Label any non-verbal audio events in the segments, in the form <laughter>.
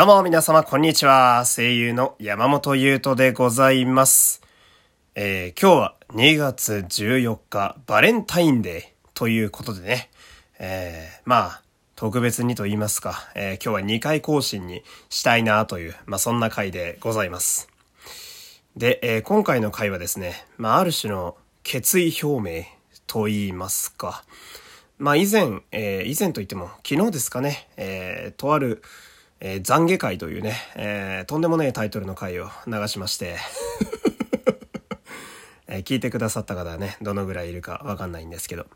どうも皆様こんにちは。声優の山本優斗でございます。えー今日は2月14日バレンタインデーということでね、えーまあ、特別にと言いますか、えー今日は2回更新にしたいなという、まあそんな回でございます。で、え今回の回はですね、まあある種の決意表明と言いますか、まあ以前、え以前といっても昨日ですかね、えーとある、えー懺悔会というね、えーとんでもないタイトルの回を流しまして、<laughs> えー聞いてくださった方はね、どのぐらいいるかわかんないんですけど、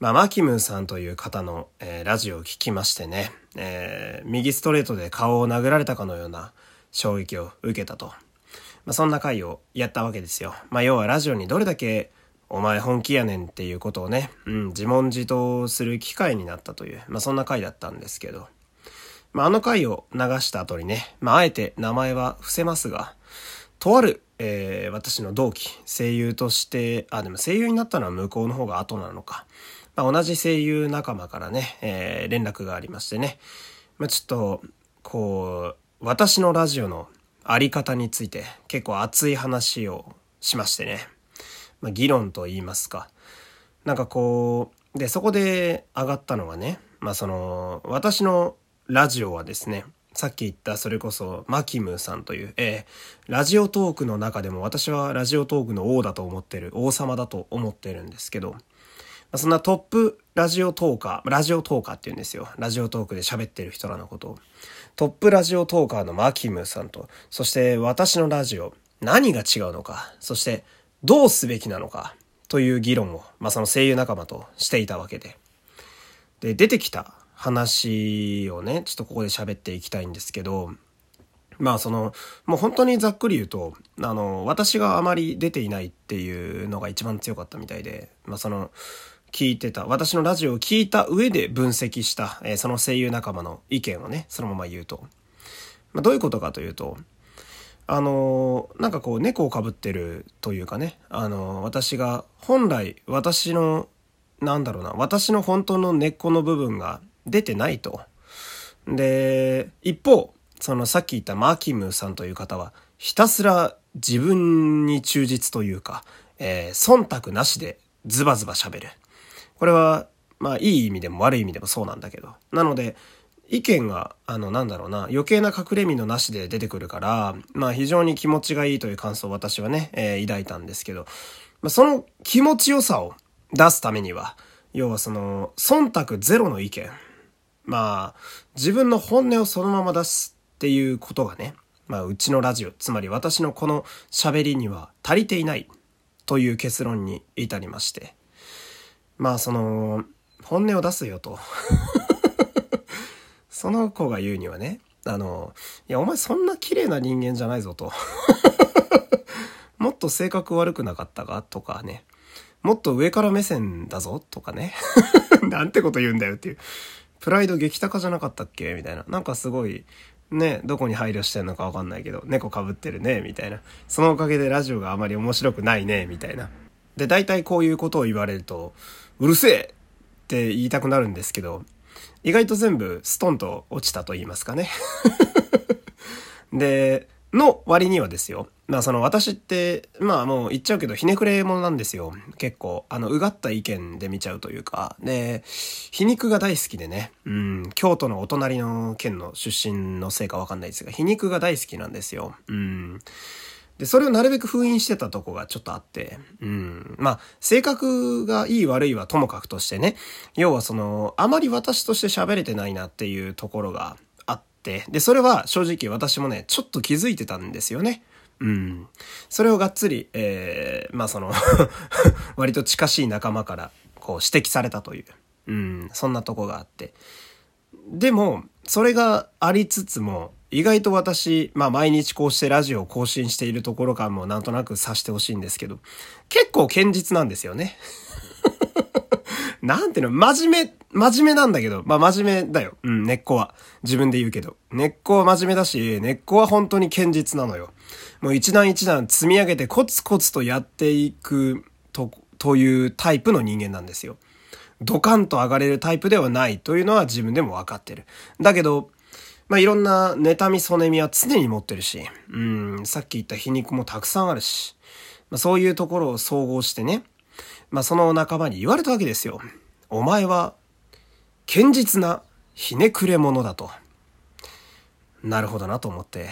まあ、マキムーさんという方の、えーラジオを聞きましてね、えー右ストレートで顔を殴られたかのような衝撃を受けたと。まあ、そんな回をやったわけですよ。まあ、要はラジオにどれだけお前本気やねんっていうことをね、うん、自問自答する機会になったという、まあ、そんな回だったんですけど、まあ、あの回を流した後にね、まあ、あえて名前は伏せますが、とある、えー私の同期、声優として、あ、でも声優になったのは向こうの方が後なのか。まあ、同じ声優仲間からね、えー連絡がありましてね、まあ、ちょっと、こう、私のラジオのあり方について結構熱い話をしましてね、まあ、議論と言いますか。なんかこう、で、そこで上がったのがね、まあその、私のラジオはですね、さっき言ったそれこそマキムさんという、えーラジオトークの中でも私はラジオトークの王だと思ってる、王様だと思ってるんですけど、まあそんなトップラジオトーカー、ラジオトーカーって言うんですよ。ラジオトークで喋ってる人らのことを。トップラジオトーカーのマキムさんと、そして私のラジオ、何が違うのか、そしてどうすべきなのか、という議論を、まあその声優仲間としていたわけで。で、出てきた話をね、ちょっとここで喋っていきたいんですけど、まあその、もう本当にざっくり言うと、あの、私があまり出ていないっていうのが一番強かったみたいで、まあその、聞いてた、私のラジオを聞いた上で分析した、えーその声優仲間の意見をね、そのまま言うと。まあどういうことかというと、あのーなんかこう猫をかぶってるというかね、あのー私が本来私の、なんだろうな、私の本当の根っこの部分が出てないと。で、一方、そのさっき言ったマーキムさんという方は、ひたすら自分に忠実というか、えー忖度なしでズバズバ喋る。これは、まあいい意味でも悪い意味でもそうなんだけど。なので、意見が、あの、なんだろうな、余計な隠れ身のなしで出てくるから、まあ非常に気持ちがいいという感想を私はね、えー抱いたんですけど、まあ、その気持ちよさを出すためには、要はその、忖度ゼロの意見。まあ、自分の本音をそのまま出すっていうことがね、まあうちのラジオ、つまり私のこの喋りには足りていないという結論に至りまして。まあその、本音を出すよと。<laughs> その子が言うにはね、あの、いや、お前そんな綺麗な人間じゃないぞと。<laughs> もっと性格悪くなかったかとかね。もっと上から目線だぞとかね。<laughs> なんてこと言うんだよっていう。プライド激高じゃなかったっけ？みたいな。なんかすごい、ね、どこに配慮してんのかわかんないけど、猫被ってるね、みたいな。そのおかげでラジオがあまり面白くないね、みたいな。で、大体こういうことを言われると、うるせえって言いたくなるんですけど、意外と全部ストンと落ちたと言いますかね。<laughs> で、の割にはですよ。まあその私って、まあもう言っちゃうけどひねくれ者なんですよ。結構、あの、うがった意見で見ちゃうというか。で、皮肉が大好きでね。うん、京都のお隣の県の出身のせいかわかんないですが、皮肉が大好きなんですよ。うん。で、それをなるべく封印してたとこがちょっとあって、うん。まあ、性格がいい悪いはともかくとしてね、要はその、あまり私として喋れてないなっていうところがあって、で、それは正直私もね、ちょっと気づいてたんですよね。うん。それをがっつり、えー、まあその、<laughs> 割と近しい仲間から、こう指摘されたという、うん、そんなとこがあって。でも、それがありつつも、意外と私、まあ毎日こうしてラジオを更新しているところからもなんとなく察してほしいんですけど、結構堅実なんですよね。なんていうの、真面目、真面目なんだけど、まあ真面目だよ。うん、根っこは。自分で言うけど。根っこは真面目だし、根っこは本当に堅実なのよ。もう一段一段積み上げてコツコツとやっていくと、というタイプの人間なんですよ。ドカンと上がれるタイプではないというのは自分でも分かってる。だけど、まあ、いろんな妬み、そねみは常に持ってるし、うん、さっき言った皮肉もたくさんあるし、まあ、そういうところを総合してね、まあ、その仲間に言われたわけですよ。お前は、堅実なひねくれ者だと。なるほどなと思って。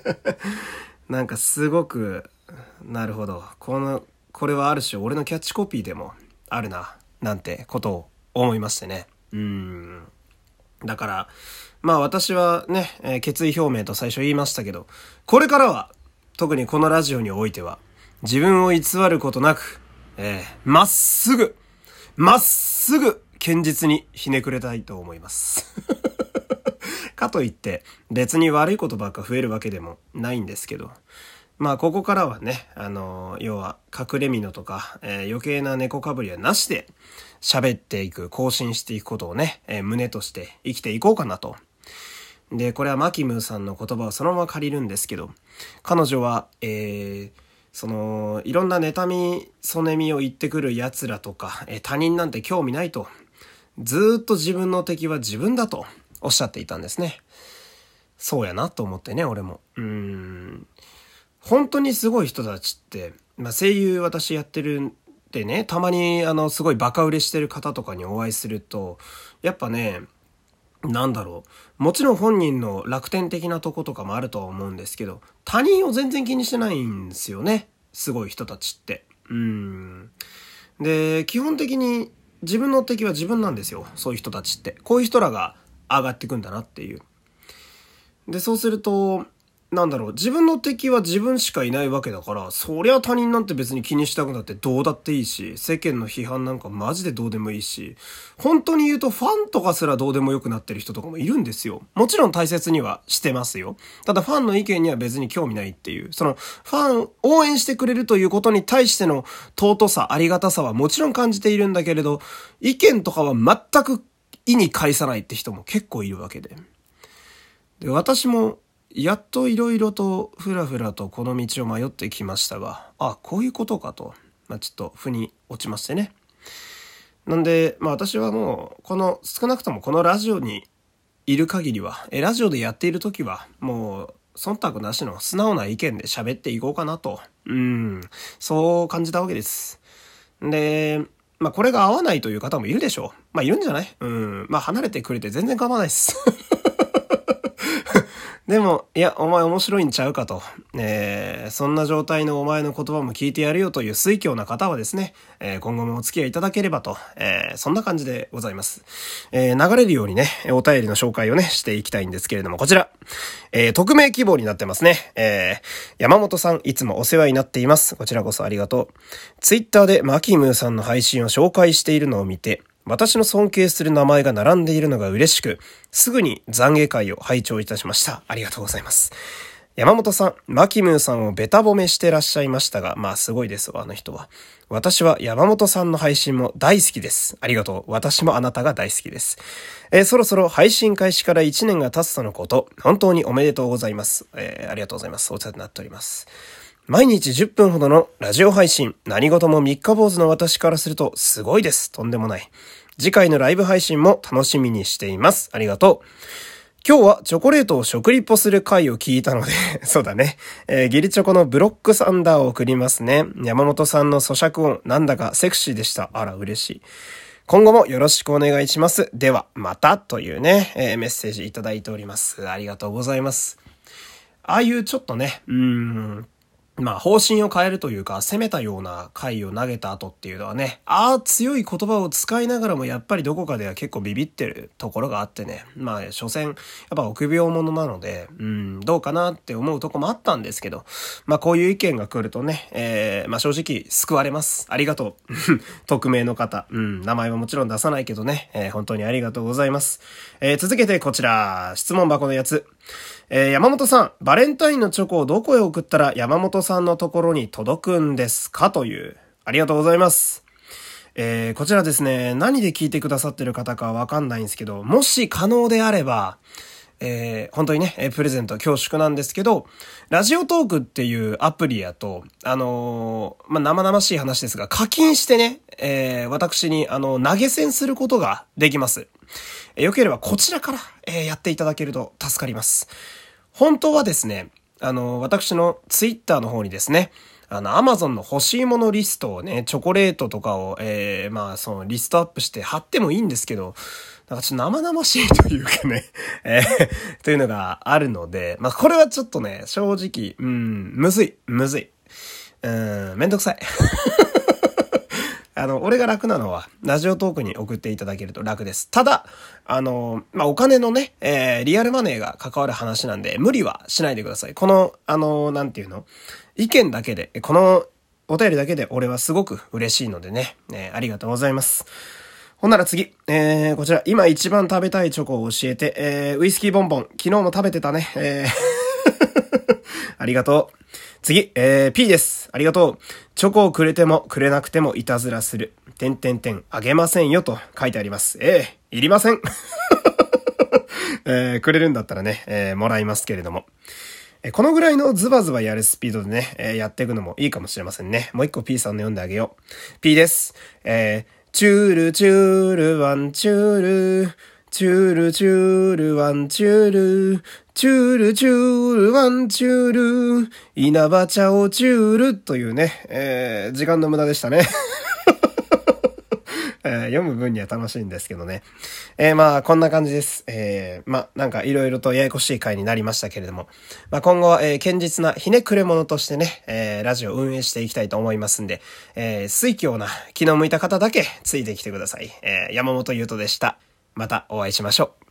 <laughs> なんかすごく、なるほど。この、これはある種俺のキャッチコピーでもあるな、なんてことを思いましてね。うん。だから、まあ私はね、えー、決意表明と最初言いましたけど、これからは、特にこのラジオにおいては、自分を偽ることなく、えー、まっすぐ、まっすぐ、堅実にひねくれたいと思います。<laughs> かといって、別に悪いことばっか増えるわけでもないんですけど、まあ、ここからはね、あの、要は、隠れ蓑とか、えー、余計な猫かぶりはなしで、喋っていく、更新していくことをね、えー、胸として生きていこうかなと。で、これはマキムーさんの言葉をそのまま借りるんですけど、彼女は、えー、その、いろんな妬み、そねみを言ってくる奴らとか、え、他人なんて興味ないと、ずっと自分の敵は自分だとおっしゃっていたんですね。そうやなと思ってね、俺も。うん。本当にすごい人たちって、まあ、声優私やってるんでね、たまにあの、すごいバカ売れしてる方とかにお会いすると、やっぱね、なんだろう。もちろん本人の楽天的なとことかもあるとは思うんですけど、他人を全然気にしてないんですよね。すごい人たちって。うん。で、基本的に自分の敵は自分なんですよ。そういう人たちって。こういう人らが上がってくんだなっていう。で、そうすると、なんだろう、自分の敵は自分しかいないわけだから、そりゃ他人なんて別に気にしたくなってどうだっていいし、世間の批判なんかマジでどうでもいいし、本当に言うとファンとかすらどうでもよくなってる人とかもいるんですよ。もちろん大切にはしてますよ。ただファンの意見には別に興味ないっていう、そのファン、応援してくれるということに対しての尊さ、ありがたさはもちろん感じているんだけれど、意見とかは全く意に介さないって人も結構いるわけで。で、私もやっと色々とふらふらとこの道を迷ってきましたが、あ、こういうことかと、まあ、ちょっと腑に落ちましてね。なんで、まあ私はもう、この、少なくともこのラジオにいる限りは、え、ラジオでやっている時は、もう、忖度なしの素直な意見で喋っていこうかなと。うん、そう感じたわけです。で、まあこれが合わないという方もいるでしょう。まあいるんじゃない？うん。まあ離れてくれて全然構わないです。でも、いや、お前面白いんちゃうかと。えー、そんな状態のお前の言葉も聞いてやるよという水教な方はですね、えー、今後もお付き合いいただければと、えー、そんな感じでございます。えー、流れるようにね、お便りの紹介をね、していきたいんですけれども、こちら。えー、匿名希望になってますね。えー、山本さん、いつもお世話になっています。こちらこそありがとう。ツイッターでマキムーさんの配信を紹介しているのを見て、私の尊敬する名前が並んでいるのが嬉しく、すぐに懺悔会を拝聴いたしました。ありがとうございます。山本さん、マキムーさんをベタ褒めしてらっしゃいましたが、まあすごいですわ、あの人は。私は山本さんの配信も大好きです。ありがとう。私もあなたが大好きです。えー、そろそろ配信開始から1年が経つとのこと、本当におめでとうございます。えー、ありがとうございます。お世話になっております。毎日10分ほどのラジオ配信、何事も三日坊主の私からするとすごいです。とんでもない。次回のライブ配信も楽しみにしています。ありがとう。今日はチョコレートを食リポする回を聞いたので <laughs> そうだね。えー、ギリチョコのブロックサンダーを送りますね。山本さんの咀嚼音、なんだかセクシーでした。あら、嬉しい。今後もよろしくお願いします。では、またというね、えー、メッセージいただいております。ありがとうございます。ああいうちょっとね、うーん、まあ、方針を変えるというか、攻めたような回を投げた後っていうのはね、ああ、強い言葉を使いながらもやっぱりどこかでは結構ビビってるところがあってね、まあ、所詮、やっぱ臆病者なので、うん、どうかなって思うとこもあったんですけど、まあ、こういう意見が来るとね、えー、まあ、正直、救われます。ありがとう。<laughs> 匿名の方、うん、名前はもちろん出さないけどね、えー、本当にありがとうございます。えー、続けてこちら、質問箱のやつ。えー、山本さん、バレンタインのチョコをどこへ送ったら山本さんのところに届くんですか？という、ありがとうございます。えー、こちらですね、何で聞いてくださってる方かわかんないんですけど、もし可能であれば、えー、本当にね、プレゼント恐縮なんですけど、ラジオトークっていうアプリやと、あのー、まあ、生々しい話ですが、課金してね、えー、私に、あの、投げ銭することができます。えー、よければこちらから、えー、やっていただけると助かります。本当はですね、あの、私のツイッターの方にですね、あの、アマゾンの欲しいものリストをね、チョコレートとかを、えー、まあ、そのリストアップして貼ってもいいんですけど、なんかちょっと生々しいというかね <laughs> えー、というのがあるので、まあ、これはちょっとね、正直、うん、むずい、むずい。うん、めんどくさい。<laughs> あの、俺が楽なのは、ラジオトークに送っていただけると楽です。ただ、あの、まあ、お金のね、えー、リアルマネーが関わる話なんで、無理はしないでください。この、あの、なんていうの？意見だけで、このお便りだけで俺はすごく嬉しいのでね、え、ありがとうございます。ほんなら次、えー、こちら、今一番食べたいチョコを教えて、えー、ウイスキーボンボン、昨日も食べてたね、えー <laughs> ありがとう。次、えー、P です。ありがとう。チョコをくれてもくれなくてもいたずらする。てんてんてん、あげませんよと書いてあります。ええー、いりません。<laughs> えー、くれるんだったらね、えー、もらいますけれどもえ。このぐらいのズバズバやるスピードでね、えー、やっていくのもいいかもしれませんね。もう一個 P さんの読んであげよう。P です。えー、チュールチュールワンチュール、チュールチュールワンチュール、チュールチュールワンチュール、稲葉茶をチュールというね、えー、時間の無駄でしたね。え、読む分には楽しいんですけどね。えー、まあ、こんな感じです。えー、まあ、なんかいろいろとややこしい回になりましたけれども、まあ、今後は、えー、堅実なひねくれ者としてね、えー、ラジオ運営していきたいと思いますんで、えー、水教な気の向いた方だけついてきてください。えー、山本優斗でした。またお会いしましょう。